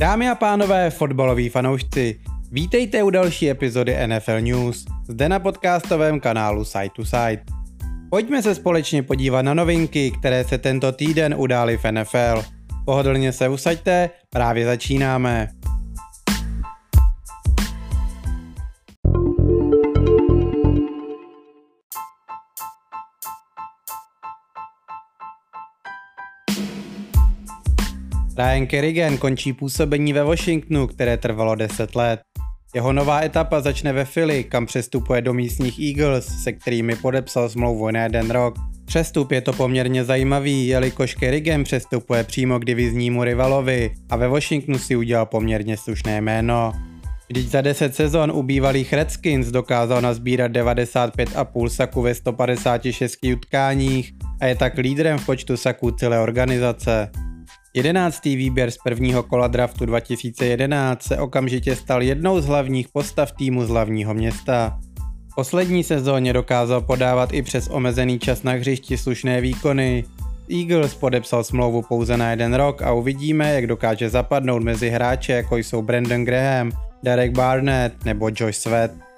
Dámy a pánové, fotbaloví fanoušci, vítejte u další epizody NFL News, zde na podcastovém kanálu Side to Side. Pojďme se společně podívat na novinky, které se tento týden udály v NFL. Pohodlně se usaďte, právě začínáme. Ryan Kerrigan končí působení ve Washingtonu, které trvalo 10 let. Jeho nová etapa začne ve Philly, kam přestupuje do místních Eagles, se kterými podepsal smlouvu na jeden rok. Přestup je to poměrně zajímavý, jelikož Kerrigan přestupuje přímo k diviznímu rivalovi a ve Washingtonu si udělal poměrně slušné jméno. Když za 10 sezon u bývalých Redskins dokázal nazbírat 95,5 saku ve 156 utkáních a je tak lídrem v počtu saků celé organizace. Jedenáctý výběr z prvního kola draftu 2011 se okamžitě stal jednou z hlavních postav týmu z hlavního města. V poslední sezóně dokázal podávat i přes omezený čas na hřišti slušné výkony. Eagles podepsal smlouvu pouze na jeden rok a uvidíme, jak dokáže zapadnout mezi hráče, jako jsou Brandon Graham, Derek Barnett nebo Josh Sweat.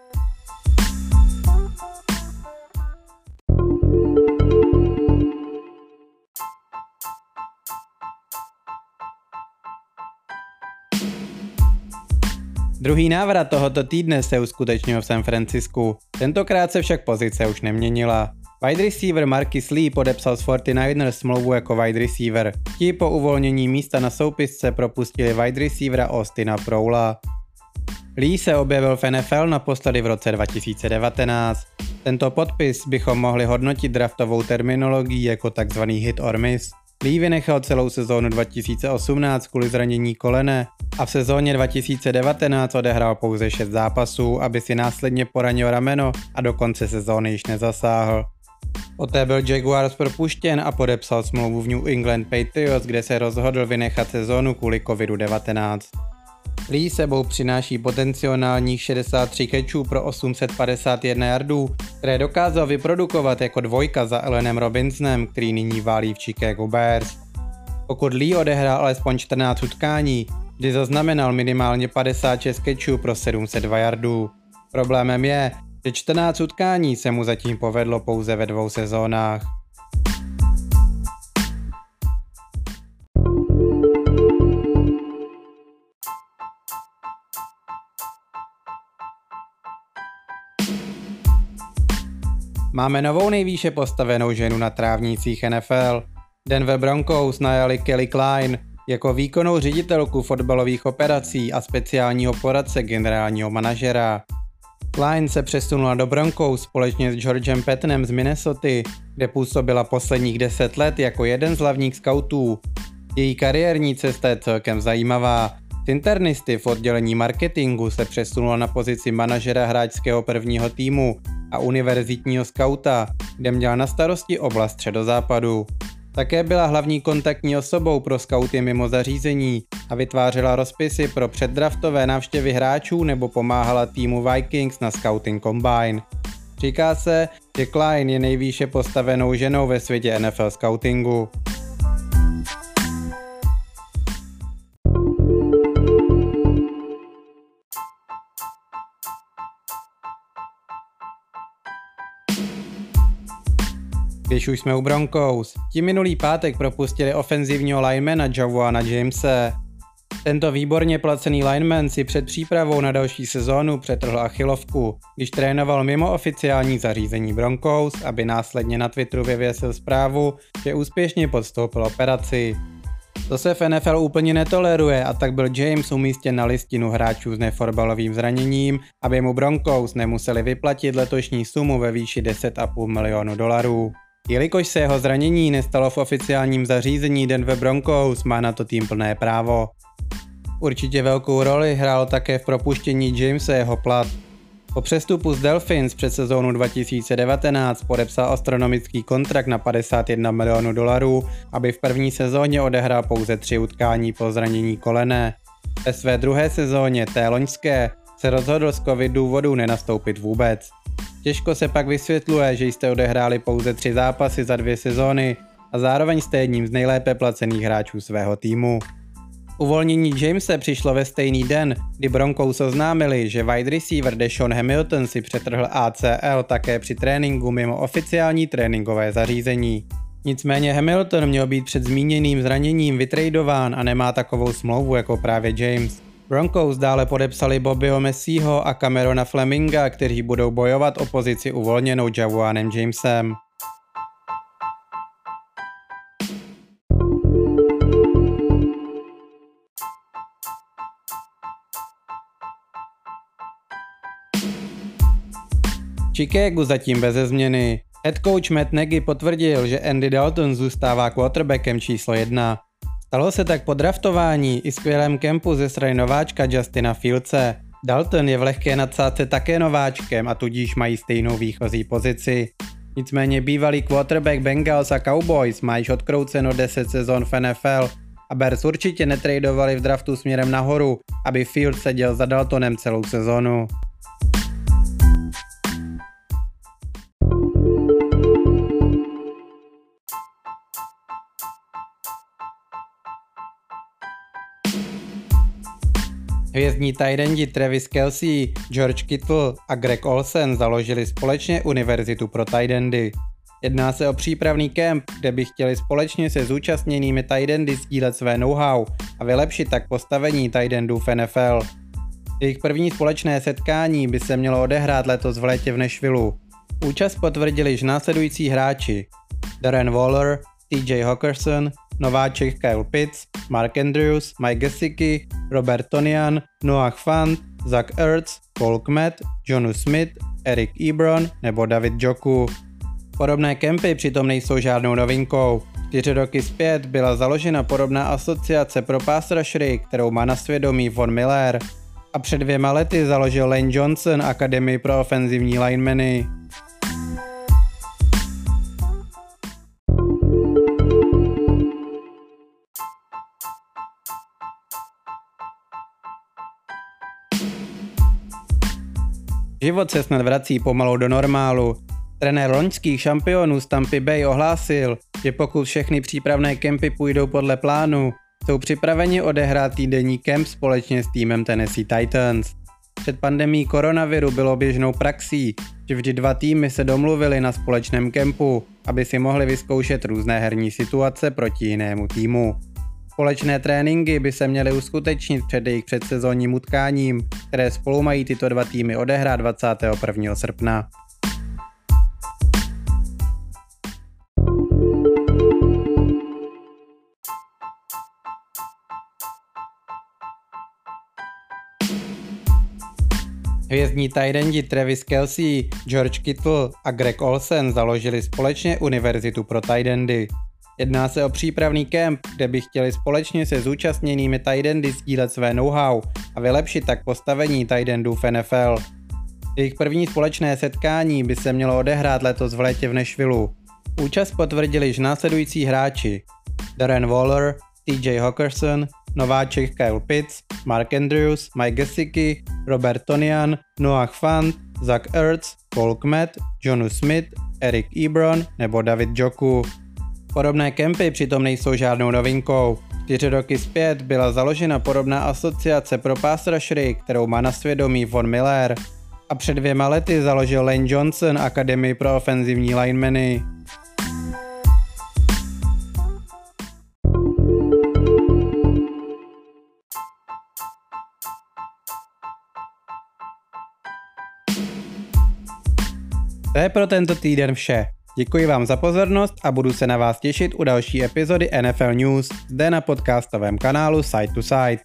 Druhý návrat tohoto týdne se uskutečnil v San Francisku. Tentokrát se však pozice už neměnila. Wide receiver Marcus Lee podepsal s 49ers smlouvu jako wide receiver. Ti po uvolnění místa na soupisce propustili wide receivera Austina Proula. Lee se objevil v NFL naposledy v roce 2019. Tento podpis bychom mohli hodnotit draftovou terminologií jako tzv. hit or miss. Lee vynechal celou sezónu 2018 kvůli zranění kolene a v sezóně 2019 odehrál pouze 6 zápasů, aby si následně poranil rameno a do konce sezóny již nezasáhl. Poté byl Jaguars propuštěn a podepsal smlouvu v New England Patriots, kde se rozhodl vynechat sezónu kvůli COVID-19. Lee sebou přináší potenciálních 63 kečů pro 851 yardů, které dokázal vyprodukovat jako dvojka za Elenem Robinsonem, který nyní válí v Chicago Bears. Pokud Lee odehrál alespoň 14 utkání, kdy zaznamenal minimálně 56 kečů pro 702 yardů. Problémem je, že 14 utkání se mu zatím povedlo pouze ve dvou sezónách. Máme novou nejvýše postavenou ženu na trávnících NFL. Denver Broncos najali Kelly Klein jako výkonnou ředitelku fotbalových operací a speciálního poradce generálního manažera. Klein se přesunula do Broncos společně s Georgem Petnem z Minnesota, kde působila posledních 10 let jako jeden z hlavních scoutů. Její kariérní cesta je celkem zajímavá. Z internisty v oddělení marketingu se přesunula na pozici manažera hráčského prvního týmu a univerzitního skauta, kde měla na starosti oblast středozápadu. Také byla hlavní kontaktní osobou pro skauty mimo zařízení a vytvářela rozpisy pro předdraftové návštěvy hráčů nebo pomáhala týmu Vikings na Scouting Combine. Říká se, že Klein je nejvýše postavenou ženou ve světě NFL scoutingu. Když už jsme u Broncos, ti minulý pátek propustili ofenzivního linemana Javoana Jamese. Tento výborně placený lineman si před přípravou na další sezónu přetrhl achilovku, když trénoval mimo oficiální zařízení Broncos, aby následně na Twitteru vyvěsil zprávu, že úspěšně podstoupil operaci. To se v NFL úplně netoleruje a tak byl James umístěn na listinu hráčů s neforbalovým zraněním, aby mu Broncos nemuseli vyplatit letošní sumu ve výši 10,5 milionu dolarů. Jelikož se jeho zranění nestalo v oficiálním zařízení Denver Broncos, má na to tým plné právo. Určitě velkou roli hrál také v propuštění Jamesa jeho plat. Po přestupu z Delfins před sezónu 2019 podepsal astronomický kontrakt na 51 milionů dolarů, aby v první sezóně odehrál pouze tři utkání po zranění kolene. Ve své druhé sezóně, té loňské, se rozhodl z covid důvodů nenastoupit vůbec. Těžko se pak vysvětluje, že jste odehráli pouze tři zápasy za dvě sezóny a zároveň jste jedním z nejlépe placených hráčů svého týmu. Uvolnění Jamese přišlo ve stejný den, kdy Broncos oznámili, že wide receiver Deshaun Hamilton si přetrhl ACL také při tréninku mimo oficiální tréninkové zařízení. Nicméně Hamilton měl být před zmíněným zraněním vytradován a nemá takovou smlouvu jako právě James. Broncos dále podepsali Bobbyho Messiho a Camerona Fleminga, kteří budou bojovat o pozici uvolněnou Javuanem Jamesem. Chicago zatím bez změny. Head coach Matt Nagy potvrdil, že Andy Dalton zůstává quarterbackem číslo 1. Stalo se tak po draftování i skvělém kempu ze strany nováčka Justina Fieldse. Dalton je v lehké nadsázce také nováčkem a tudíž mají stejnou výchozí pozici. Nicméně bývalý quarterback Bengals a Cowboys má již odkrouceno 10 sezon v NFL a Bears určitě netradovali v draftu směrem nahoru, aby Field seděl za Daltonem celou sezonu. Hvězdní tajdendi Travis Kelsey, George Kittle a Greg Olsen založili společně univerzitu pro tajdendy. Jedná se o přípravný kemp, kde by chtěli společně se zúčastněnými tajdendy sdílet své know-how a vylepšit tak postavení tajdendů v NFL. Jejich první společné setkání by se mělo odehrát letos v létě v Nashvilleu. Účast potvrdili již následující hráči Darren Waller, TJ Hawkerson, nováček Kyle Pitts, Mark Andrews, Mike Gesicki, Robert Tonian, Noah Fant, Zach Ertz, Paul Kmet, Jonu Smith, Eric Ebron nebo David Joku. Podobné kempy přitom nejsou žádnou novinkou. Čtyři roky zpět byla založena podobná asociace pro rushery, kterou má na svědomí Von Miller. A před dvěma lety založil Lane Johnson Akademii pro ofenzivní linemany. Život se snad vrací pomalu do normálu. Trenér loňských šampionů z Tampa Bay ohlásil, že pokud všechny přípravné kempy půjdou podle plánu, jsou připraveni odehrát týdenní kemp společně s týmem Tennessee Titans. Před pandemí koronaviru bylo běžnou praxí, že vždy dva týmy se domluvili na společném kempu, aby si mohli vyzkoušet různé herní situace proti jinému týmu. Společné tréninky by se měly uskutečnit před jejich předsezónním utkáním, které spolu mají tyto dva týmy odehrát 21. srpna. Hvězdní tajdendi Travis Kelsey, George Kittle a Greg Olsen založili společně univerzitu pro tajdendy. Jedná se o přípravný kemp, kde by chtěli společně se zúčastněnými tajdendy sdílet své know-how a vylepšit tak postavení tajdendů v NFL. Jejich první společné setkání by se mělo odehrát letos v létě v Nashvilleu. Účast potvrdili již následující hráči Darren Waller, TJ Hawkerson, nováček Kyle Pitts, Mark Andrews, Mike Gesicki, Robert Tonian, Noah Fant, Zach Ertz, Paul Kmet, Jonu Smith, Eric Ebron nebo David Joku. Podobné kempy přitom nejsou žádnou novinkou. Čtyři roky zpět byla založena podobná asociace pro rushery, kterou má na svědomí Von Miller. A před dvěma lety založil Lane Johnson Akademii pro ofenzivní linemany. To je pro tento týden vše. Děkuji vám za pozornost a budu se na vás těšit u další epizody NFL News zde na podcastovém kanálu Side to Side.